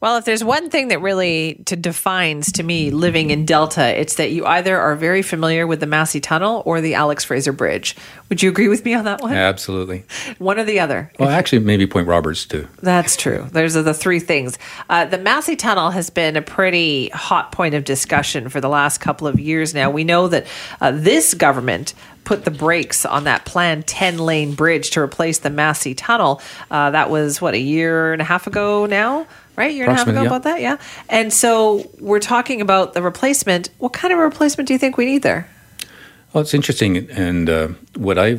Well, if there's one thing that really to defines to me living in Delta, it's that you either are very familiar with the Massey Tunnel or the Alex Fraser Bridge. Would you agree with me on that one? Absolutely. One or the other. Well, actually, maybe Point Roberts too. That's true. Those are the three things. Uh, the Massey Tunnel has been a pretty hot point of discussion for the last couple of years now. We know that uh, this government put the brakes on that planned 10 lane bridge to replace the Massey Tunnel. Uh, that was, what, a year and a half ago now? Right? Year and a half ago yeah. about that? Yeah. And so we're talking about the replacement. What kind of replacement do you think we need there? Well, it's interesting. And uh, what I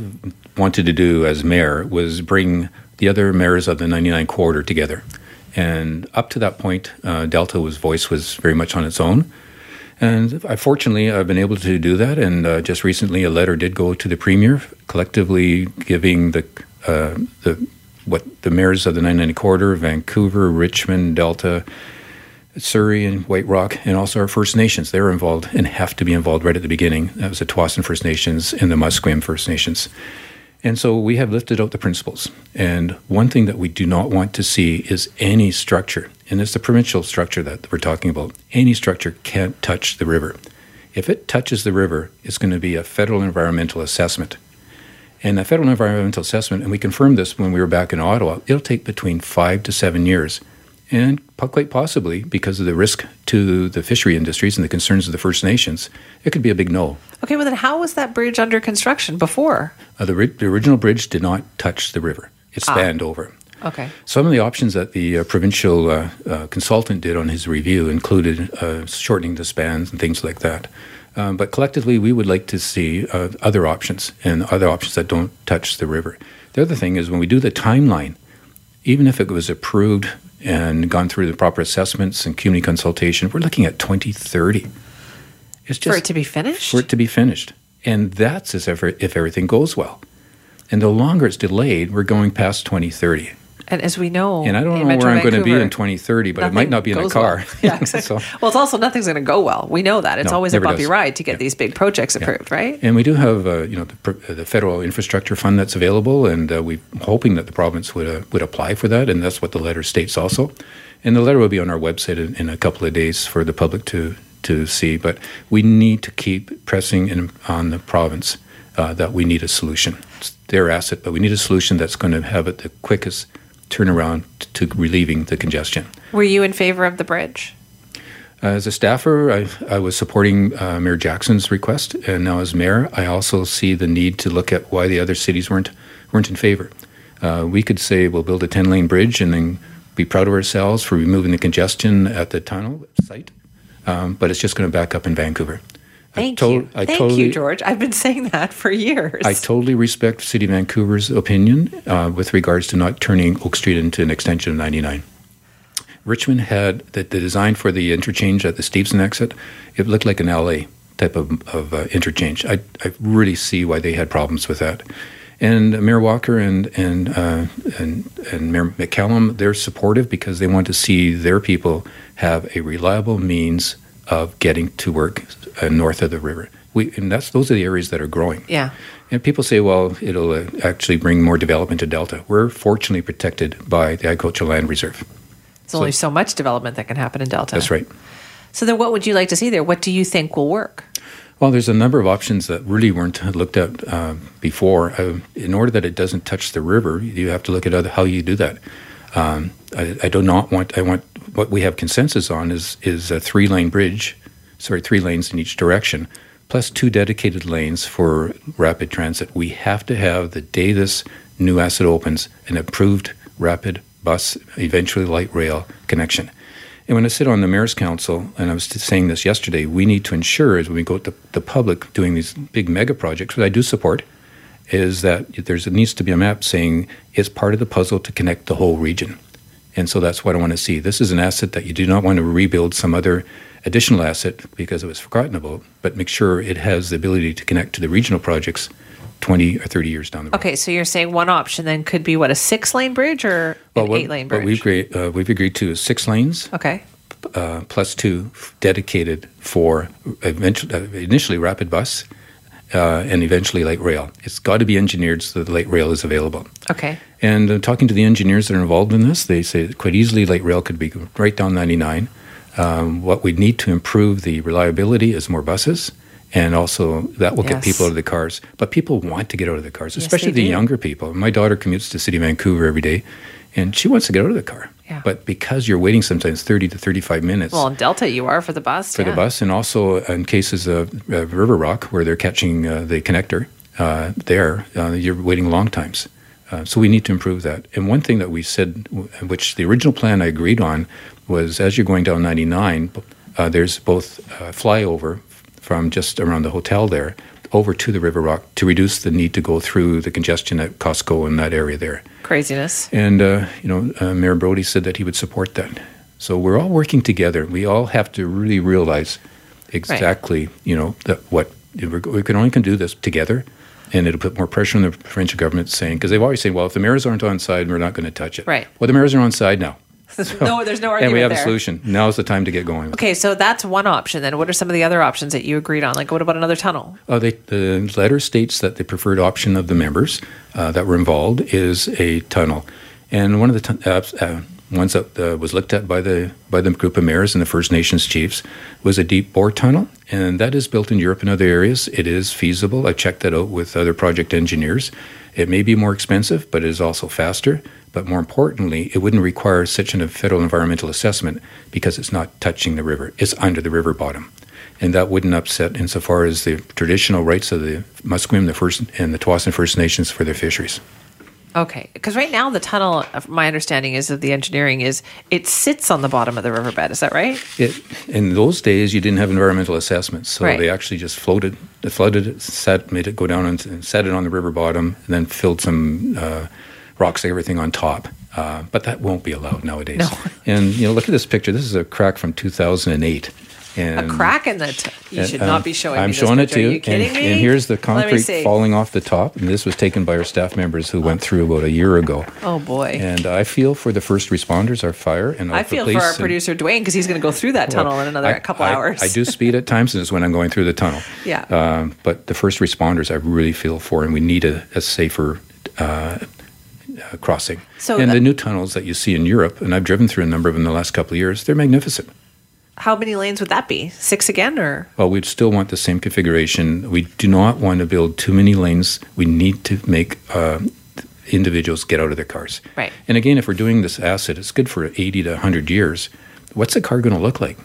wanted to do as mayor was bring the other mayors of the 99 corridor together. And up to that point, uh, Delta was voice was very much on its own. And I, fortunately, I've been able to do that. And uh, just recently, a letter did go to the premier, collectively giving the uh, the what the mayors of the 990 corridor, Vancouver, Richmond, Delta, Surrey, and White Rock, and also our First Nations. They're involved and have to be involved right at the beginning. That was the Tsawwassen First Nations and the Musqueam First Nations. And so we have lifted out the principles. And one thing that we do not want to see is any structure, and it's the provincial structure that we're talking about. Any structure can't touch the river. If it touches the river, it's going to be a federal environmental assessment. And the federal environmental assessment, and we confirmed this when we were back in Ottawa, it'll take between five to seven years. And quite possibly, because of the risk to the fishery industries and the concerns of the First Nations, it could be a big no. Okay, well, then how was that bridge under construction before? Uh, the, the original bridge did not touch the river, it spanned over. Okay. Some of the options that the uh, provincial uh, uh, consultant did on his review included uh, shortening the spans and things like that. Um, but collectively, we would like to see uh, other options and other options that don't touch the river. The other thing is when we do the timeline, even if it was approved and gone through the proper assessments and community consultation, we're looking at 2030. It's just For it to be finished? for it to be finished. And that's as ever, if everything goes well. And the longer it's delayed, we're going past 2030. And as we know, And I don't know Metro where I'm going to be in 2030, but it might not be in a car. well. Yeah, exactly. So- well, it's also nothing's going to go well. We know that. It's No, always a bumpy does. ride to get Yeah. these big projects approved, right? And we do have, uh, you know, the, the federal infrastructure fund that's available, and uh, we're hoping that the province would uh, would apply for that, and that's what the letter states also. And the letter will be on our website in, in a couple of days for the public to to see. But we need to keep pressing in, on the province uh, that we need a solution. It's their asset, but we need a solution that's going to have it the quickest turnaround to relieving the congestion. Were you in favor of the bridge? As a staffer, I, I was supporting uh, Mayor Jackson's request, and now as mayor, I also see the need to look at why the other cities weren't weren't in favor. Uh, we could say we'll build a ten lane bridge and then be proud of ourselves for removing the congestion at the tunnel site, um, but it's just going to back up in Vancouver. Thank I to- you. I Thank totally, you, George. I've been saying that for years. I totally respect City of Vancouver's opinion uh, with regards to not turning Oak Street into an extension of 99. Richmond had the, the design for the interchange at the Steveston exit. It looked like an LA type of, of uh, interchange. I, I really see why they had problems with that. And Mayor Walker and and uh, and and Mayor McCallum, they're supportive because they want to see their people have a reliable means of getting to work uh, north of the river. We and that's those are the areas that are growing. yeah. And people say, well, it'll uh, actually bring more development to Delta. We're fortunately protected by the Agricultural Land Reserve. There's only so much development that can happen in Delta. That's right. So then, what would you like to see there? What do you think will work? Well, there's a number of options that really weren't looked at uh, before. Uh, in order that it doesn't touch the river, you have to look at other, how you do that. Um, I, I do not want. I want what we have consensus on is is a three lane bridge, sorry, three lanes in each direction, plus two dedicated lanes for rapid transit. We have to have the day this new asset opens an approved rapid bus, eventually light rail connection. And when I sit on the Mayor's Council, and I was saying this yesterday, we need to ensure as we go to the public doing these big mega projects, which I do support, is that there's needs to be a map saying it's part of the puzzle to connect the whole region. And so that's what I want to see. This is an asset that you do not want to rebuild some other additional asset because it was forgotten about, but make sure it has the ability to connect to the regional projects 20 or 30 years down the road. Okay, so you're saying one option then could be what a six lane bridge or an what, eight lane what bridge? we've agreed, uh, we've agreed to is six lanes okay. uh, plus two dedicated for eventually, uh, initially rapid bus uh, and eventually light rail. It's got to be engineered so that the light rail is available. Okay. And uh, talking to the engineers that are involved in this, they say quite easily light rail could be right down 99. Um, what we need to improve the reliability is more buses, and also that will get people out of the cars. But people want to get out of the cars, Yes, especially the do. younger people. My daughter commutes to City of Vancouver every day, and she wants to get out of the car. Yeah. But because you're waiting sometimes 30 to 35 minutes Well, in Delta, you are for the bus. for the bus, and also in cases of uh, River Rock where they're catching uh, the connector uh, there, uh, you're waiting long times. Uh, so we need to improve that. And one thing that we said, which the original plan I agreed on, was as you're going down 99, uh, there's both uh, flyover from just around the hotel there over to the River Rock to reduce the need to go through the congestion at Costco in that area there. Craziness. And uh, you know, uh, Mayor Brodie said that he would support that. So we're all working together. We all have to really realize exactly, you know, that what we can only can do this together, and it'll put more pressure on the provincial government saying because they've always said, well, if the mayors aren't on side, we're not going to touch it. Right. Well, the mayors are on side now, no, there's no argument and we have there. a solution. Now's the time to get going. Okay, so that's one option. Then, what are some of the other options that you agreed on? Like, what about another tunnel? Uh, they, the letter states that the preferred option of the members uh, that were involved is a tunnel, and one of the tun- uh, uh, ones that uh, was looked at by the by the group of mayors and the First Nations chiefs was a deep bore tunnel, and that is built in Europe and other areas. It is feasible. I checked that out with other project engineers. It may be more expensive, but it is also faster. But more importantly, it wouldn't require such a federal environmental assessment because it's not touching the river. It's under the river bottom and that wouldn't upset insofar as the traditional rights of the Musqueam, the First, and the Tsawwassen First Nations for their fisheries. Okay, because right now the tunnel, my understanding is of the engineering is it sits on the bottom of the riverbed. Is that right? It, in those days, you didn't have environmental assessments, so Right. they actually just floated, they flooded it, set, made it go down and, and set it on the river bottom, and then filled some uh, rocks, everything on top. Uh, but that won't be allowed nowadays. No. And you know, look at this picture. This is a crack from 2008. And A crack in the. T- you And, should um, not be showing. I'm showing it picture. to Are you. kidding and, me? and here's the concrete falling off the top. And this was taken by our staff members who went through about a year ago. Oh boy. And I feel for the first responders, our fire, and I feel for our and- producer Dwayne because he's going to go through that tunnel in another I- couple I- hours. I do speed at times, and it's when I'm going through the tunnel. Yeah. Um, but the first responders, I really feel for, and we need a, a safer uh, uh, crossing. So and that- the new tunnels that you see in Europe, and I've driven through a number of them in the last couple of years, they're magnificent. How many lanes would that be? Six again, or Well, we'd still want the same configuration. We do not want to build too many lanes. We need to make uh, individuals get out of their cars. Right. And again, if we're doing this asset, it's good for 80 to 100 years. What's the car going to look like?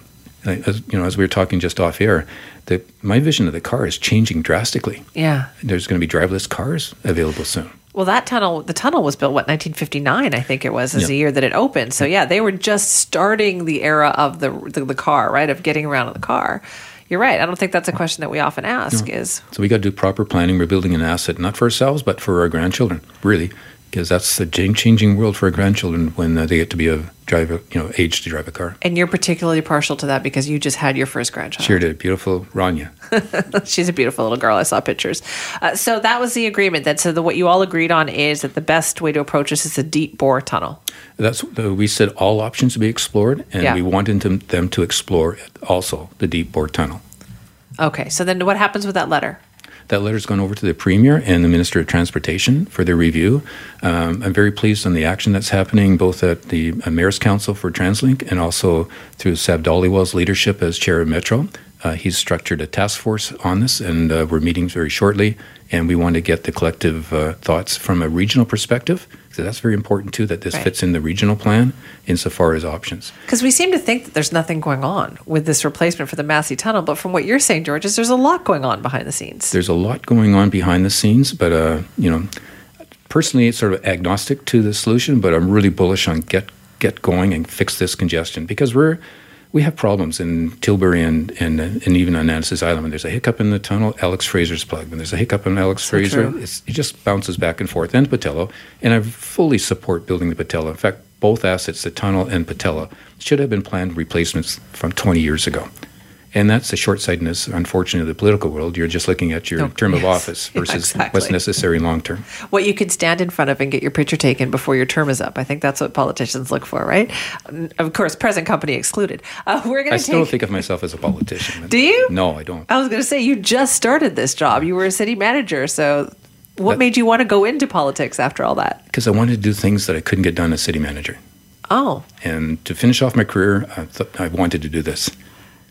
As, you know, as we were talking just off air, the, my vision of the car is changing drastically. yeah? There's going to be driverless cars available soon. Well, that tunnel, the tunnel was built what 1959, I think it was, is Yeah. the year that it opened. So yeah, they were just starting the era of the, the the car, right? Of getting around in the car. You're right. I don't think that's a question that we often ask. Is So we got to do proper planning. We're building an asset, not for ourselves, but for our grandchildren, really, because that's the changing world for grandchildren when uh, they get to be a driver, you know, age to drive a car. and you're particularly partial to that because you just had your first grandchild. Sure did. Beautiful Rania. She's a beautiful little girl. I saw pictures. Uh, so that was the agreement. That so the, what you all agreed on is that the best way to approach this is a deep bore tunnel. That's uh, we said all options to be explored, and Yeah. we wanted them, them to explore also the deep bore tunnel. Okay. So then what happens with that letter? That letter's gone over to the Premier and the Minister of Transportation for their review. Um, I'm very pleased on the action that's happening both at the Mayor's Council for TransLink and also through Sav Dhaliwal's leadership as chair of Metro. Uh, he's structured a task force on this, and uh, we're meeting very shortly. And we want to get the collective uh, thoughts from a regional perspective. So that's very important too, that this Right. fits in the regional plan insofar as options. Because we seem to think that there's nothing going on with this replacement for the Massey Tunnel, but from what you're saying, George, is there's a lot going on behind the scenes. there's a lot going on behind the scenes, but uh, you know, personally, it's sort of agnostic to the solution. But I'm really bullish on get get going and fix this congestion because we're we have problems in Tilbury and and, and even on Annacis Island. When there's a hiccup in the tunnel, Alex Fraser's plug. When there's a hiccup in Alex So Fraser, it's, it just bounces back and forth. And Pattullo, and I fully support building the Pattullo. In fact, both assets, the tunnel and Pattullo, should have been planned replacements from 20 years ago. And that's the short sightedness, unfortunately, of the political world. You're just looking at your Oh, term of yes. office Yeah, versus exactly. what's necessary long term. what you can stand in front of and get your picture taken before your term is up. I think that's what politicians look for, right? Of course, present company excluded. Uh, we're going to. I to still take. think of myself as a politician. Do you? No, I don't. I was going to say you just started this job. You were a city manager, so what But- made you want to go into politics after all that? Because I wanted to do things that I couldn't get done as city manager. Oh, And to finish off my career, I, th- I wanted to do this.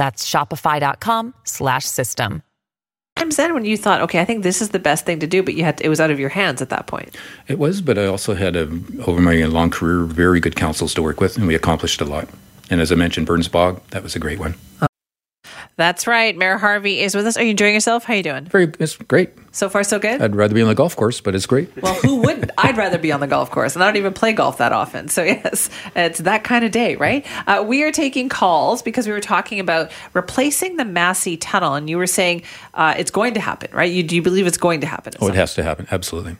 That's shopify.com slash system. Times then when you thought, okay, I think this is the best thing to do, but you had to, it was out of your hands at that point. It was, but I also had, a, over my long career, very good councils to work with, and we accomplished a lot. And as I mentioned, Burns Bog, that was a great one. That's right. Mayor Harvey is with us. Are you enjoying yourself? How are you doing? Very, it's great. So far, so good. I'd rather be on the golf course, but it's great. Well, who wouldn't? I'd rather be on the golf course, and I don't even play golf that often. So, yes, it's that kind of day, right? Uh, we are taking calls because we were talking about replacing the Massey Tunnel, and you were saying uh, it's going to happen, right? You, do you believe it's going to happen? Oh, it has to happen, absolutely.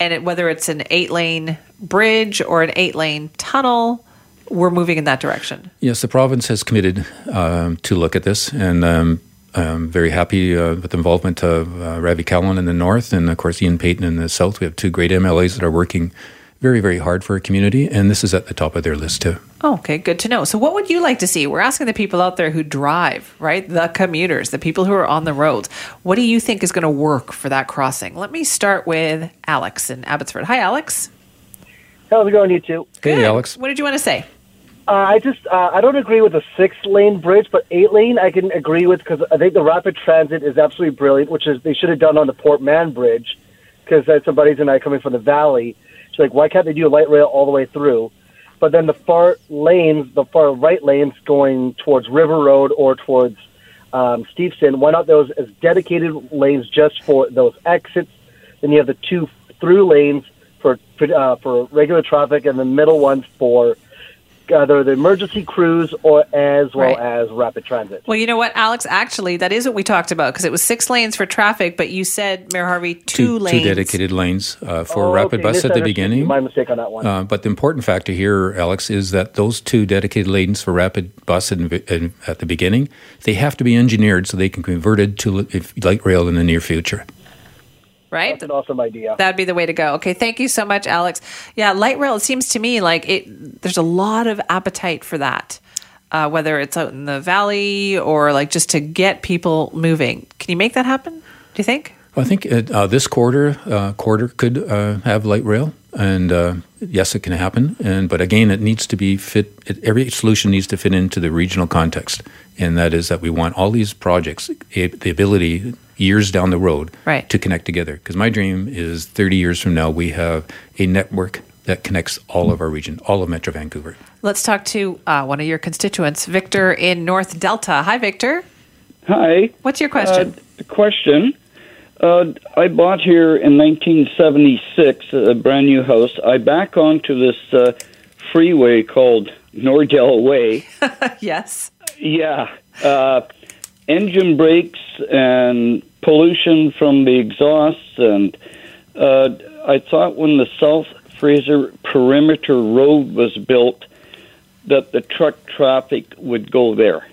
and it, whether it's an eight lane bridge or an eight lane tunnel, we're moving in that direction. Yes, the province has committed um, to look at this, and um, I'm very happy uh, with the involvement of uh, Ravi Kahlon in the north, and of course Ian Paton in the south. We have two great MLAs that are working very, very hard for our community, and this is at the top of their list too. Oh, okay, good to know. So, what would you like to see? We're asking the people out there who drive, right? The commuters, the people who are on the roads. What do you think is going to work for that crossing? Let me start with Alex in Abbotsford. Hi, Alex. How's it going, you two? Hey, Good. Alex. What did you want to say? Uh, I just uh, I don't agree with the six lane bridge, but eight lane I can agree with because I think the rapid transit is absolutely brilliant, which is they should have done on the Port Mann Bridge because that's some buddies and I coming from the valley. It's like why can't they do a light rail all the way through? But then the far lanes, the far right lanes going towards River Road or towards um, Steveston, why not those as dedicated lanes just for those exits? Then you have the two through lanes for for uh, for regular traffic, and the middle ones for either the emergency crews or as well Right. as rapid transit. Well, you know what, Alex? Actually, that is what we talked about because it was six lanes for traffic, but you said, Mayor Harvey, two, lanes. two dedicated lanes uh, for Oh, rapid okay, bus at the beginning. My mistake on that one. Uh, but the important factor here, Alex, is that those two dedicated lanes for rapid bus in, in, at the beginning, they have to be engineered so they can be converted to li- light rail in the near future. Right? That's an awesome idea. That'd be the way to go. Okay, thank you so much, Alex. Yeah, light rail. It seems to me like it. There's a lot of appetite for that, uh, whether it's out in the valley or like just to get people moving. Can you make that happen? Do you think? Well, I think it, uh, this quarter uh, quarter could uh, have light rail, and uh, yes, it can happen. And but again, it needs to be fit. It, every solution needs to fit into the regional context, and that is that we want all these projects a, the ability years down the road Right. to connect together. Because my dream is 30 years from now we have a network that connects all of our region, all of Metro Vancouver. Let's talk to uh, one of your constituents, Victor in North Delta. Hi, Victor. Hi. What's your question? Uh, the question. Uh, I bought here in 1976 a brand new house. I back onto this uh, freeway called Nordel Way. yes. Yeah. Uh, engine brakes and pollution from the exhausts. And uh, I thought when the South Fraser Perimeter Road was built that the truck traffic would go there.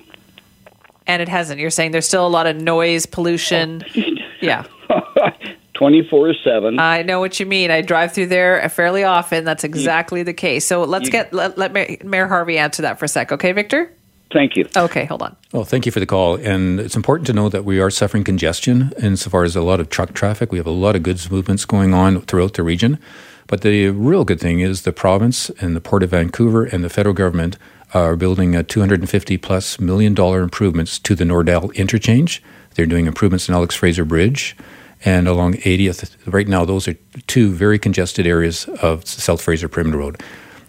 And it hasn't. You're saying there's still a lot of noise, pollution. Yeah. 24 7. I know what you mean. I drive through there fairly often. That's mm. exactly the case. So let's mm. get let, let Mayor, Mayor Harvey answer that for a sec. Okay, Victor? Thank you. Okay, hold on. Well, thank you for the call. And it's important to know that we are suffering congestion insofar as a lot of truck traffic. We have a lot of goods movements going on throughout the region. But the real good thing is the province and the Port of Vancouver and the federal government are building a 250 plus million dollar improvements to the Nordel interchange. They're doing improvements in Alex Fraser Bridge and along 80th. Right now, those are two very congested areas of South Fraser Perimeter Road.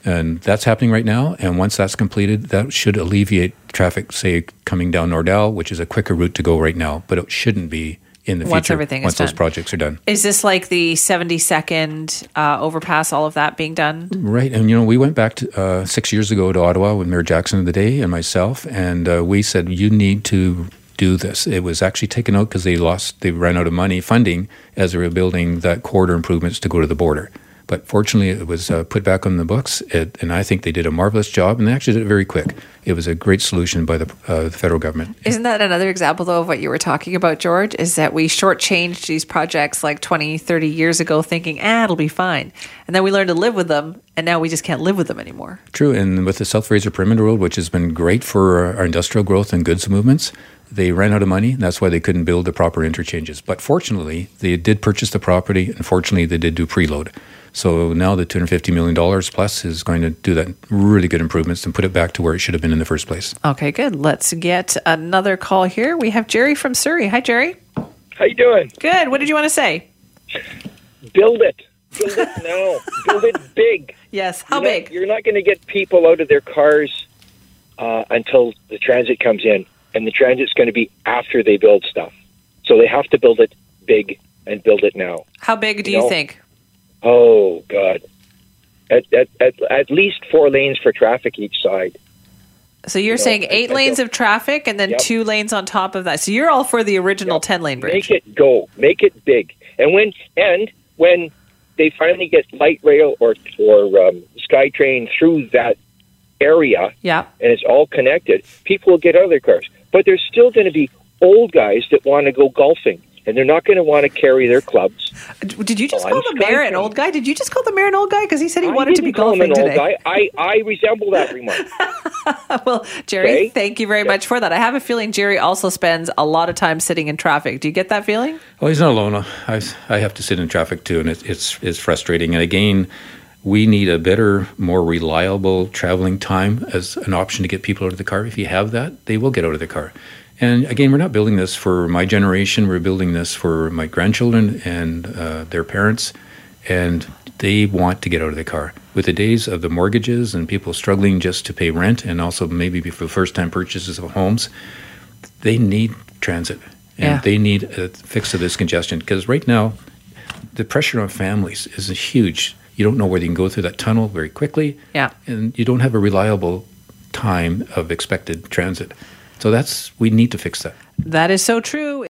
And that's happening right now. And once that's completed, that should alleviate traffic, say, coming down Nordel, which is a quicker route to go right now. But it shouldn't be in the Once future everything is once those done. projects are done. Is this like the 72nd uh, overpass, all of that being done? Right, and you know, we went back to, uh, six years ago to Ottawa with Mayor Jackson of the day and myself, and uh, we said you need to do this. It was actually taken out because they lost, they ran out of money funding as they were building that corridor improvements to go to the border. But fortunately, it was uh, put back on the books, it, and I think they did a marvelous job, and they actually did it very quick. It was a great solution by the, uh, the federal government. Isn't that another example, though, of what you were talking about, George? Is that we shortchanged these projects like 20, 30 years ago, thinking, ah, it'll be fine. And then we learned to live with them, and now we just can't live with them anymore. True, and with the South Fraser Perimeter Road, which has been great for our industrial growth and goods movements, they ran out of money. And that's why they couldn't build the proper interchanges. But fortunately, they did purchase the property, and fortunately, they did do preload. So now the $250 million plus is going to do that really good improvements and put it back to where it should have been in the first place. Okay, good. Let's get another call here. We have Jerry from Surrey. Hi, Jerry. How you doing? Good. What did you want to say? Build it. Build it now. Build it big. Yes. How you're big? Not, you're not going to get people out of their cars uh, until the transit comes in, and the transit's going to be after they build stuff. So they have to build it big and build it now. How big do You you know, think? Oh God, at at at, at least four lanes for traffic each side. So you're you know, saying eight I lanes don't- of traffic and then Yep. two lanes on top of that. So you're all for the original Yep. 10 lane bridge. Make it go. Make it big. And when and when they finally get light rail or or um, SkyTrain through that area, yeah. and it's all connected, people will get out of their cars. But there's still going to be old guys that want to go golfing, and they're not going to want to carry their clubs. Uh, did you just Oh, call the mayor an old guy? Did you just call the mayor an old guy? Because he said he I wanted to be didn't him golfing an old today. guy. I, I resemble that remark. well, Jerry, Okay. thank you very much for that. I have a feeling Jerry also spends a lot of time sitting in traffic. Do you get that feeling? Well, he's not alone. I, I have to sit in traffic too, and it, it's it's frustrating. And again, we need a better, more reliable traveling time as an option to get people out of the car. If you have that, they will get out of the car. And again, we're not building this for my generation. We're building this for my grandchildren and uh, their parents, and they want to get out of the car. With the days of the mortgages and people struggling just to pay rent, and also maybe for first-time purchases of homes, they need transit and Yeah. they need a fix of this congestion because right now the pressure on families is huge you don't know whether you can go through that tunnel very quickly Yeah. and you don't have a reliable time of expected transit so that's we need to fix that That is so true.